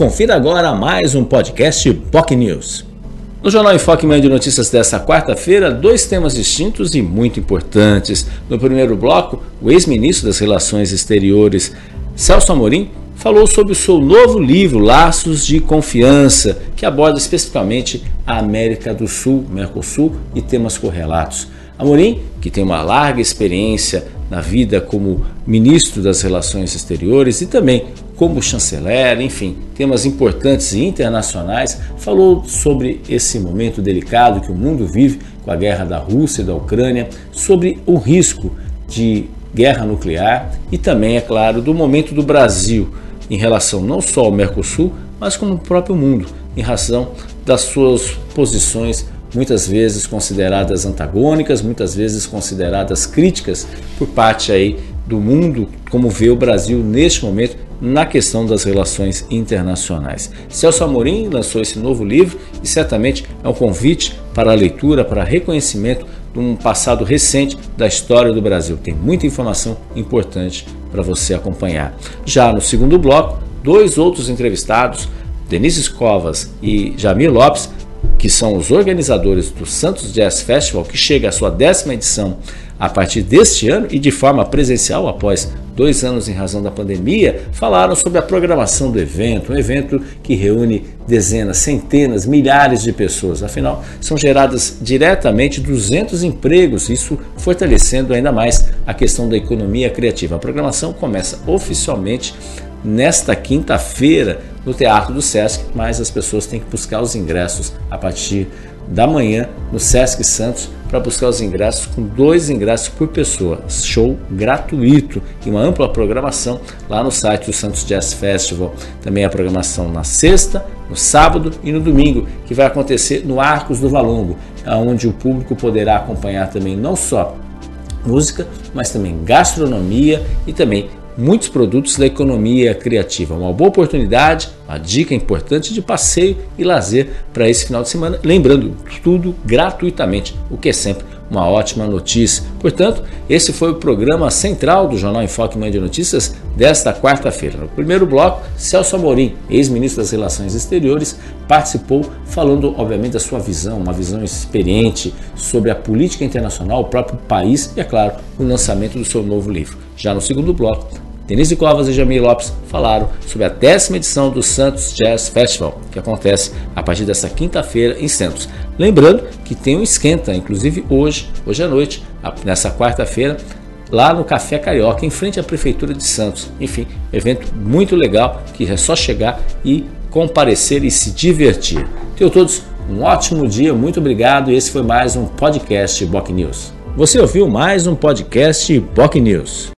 Confira agora mais um podcast POC News. No Jornal Enfoque Manhã de Notícias desta quarta-feira, dois temas distintos e muito importantes. No primeiro bloco, o ex-ministro das Relações Exteriores, Celso Amorim, falou sobre o seu novo livro, Laços de Confiança, que aborda especificamente a América do Sul, Mercosul e temas correlatos. Amorim, que tem uma larga experiência na vida como ministro das Relações Exteriores e também como chanceler, enfim, temas importantes e internacionais, falou sobre esse momento delicado que o mundo vive com a guerra da Rússia e da Ucrânia, sobre o risco de guerra nuclear e também, é claro, do momento do Brasil em relação não só ao Mercosul, mas como o próprio mundo, em razão das suas posições muitas vezes consideradas antagônicas, muitas vezes consideradas críticas por parte aí do mundo, como vê o Brasil neste momento na questão das relações internacionais. Celso Amorim lançou esse novo livro e certamente é um convite para a leitura, para reconhecimento de um passado recente da história do Brasil. Tem muita informação importante para você acompanhar. Já no segundo bloco, dois outros entrevistados, Denise Covas e Jamir Lopes, que são os organizadores do Santos Jazz Festival, que chega à sua décima edição a partir deste ano e de forma presencial após dois anos em razão da pandemia, falaram sobre a programação do evento, um evento que reúne dezenas, centenas, milhares de pessoas. Afinal, são geradas diretamente 200 empregos, isso fortalecendo ainda mais a questão da economia criativa. A programação começa oficialmente nesta quinta-feira no Teatro do Sesc, mas as pessoas têm que buscar os ingressos a partir da manhã no Sesc Santos para buscar os ingressos com dois ingressos por pessoa, show gratuito e uma ampla programação lá no site do Santos Jazz Festival. Também a programação na sexta, no sábado e no domingo, que vai acontecer no Arcos do Valongo, onde o público poderá acompanhar também não só música, mas também gastronomia e também muitos produtos da economia criativa. Uma boa oportunidade, uma dica importante de passeio e lazer para esse final de semana. Lembrando, tudo gratuitamente, o que é sempre uma ótima notícia. Portanto, esse foi o programa central do Jornal Enfoque Mãe de Notícias desta quarta-feira. No primeiro bloco, Celso Amorim, ex-ministro das Relações Exteriores, participou falando, obviamente, da sua visão, uma visão experiente sobre a política internacional, o próprio país e, é claro, o lançamento do seu novo livro. Já no segundo bloco, Denise Covas e Jamil Lopes falaram sobre a décima edição do Santos Jazz Festival, que acontece a partir desta quinta-feira em Santos. Lembrando que tem um esquenta, inclusive hoje, hoje à noite, nessa quarta-feira, lá no Café Carioca, em frente à Prefeitura de Santos. Enfim, evento muito legal que é só chegar e comparecer e se divertir. Tenham todos um ótimo dia, muito obrigado. Esse foi mais um podcast Boc News. Você ouviu mais um podcast Boc News.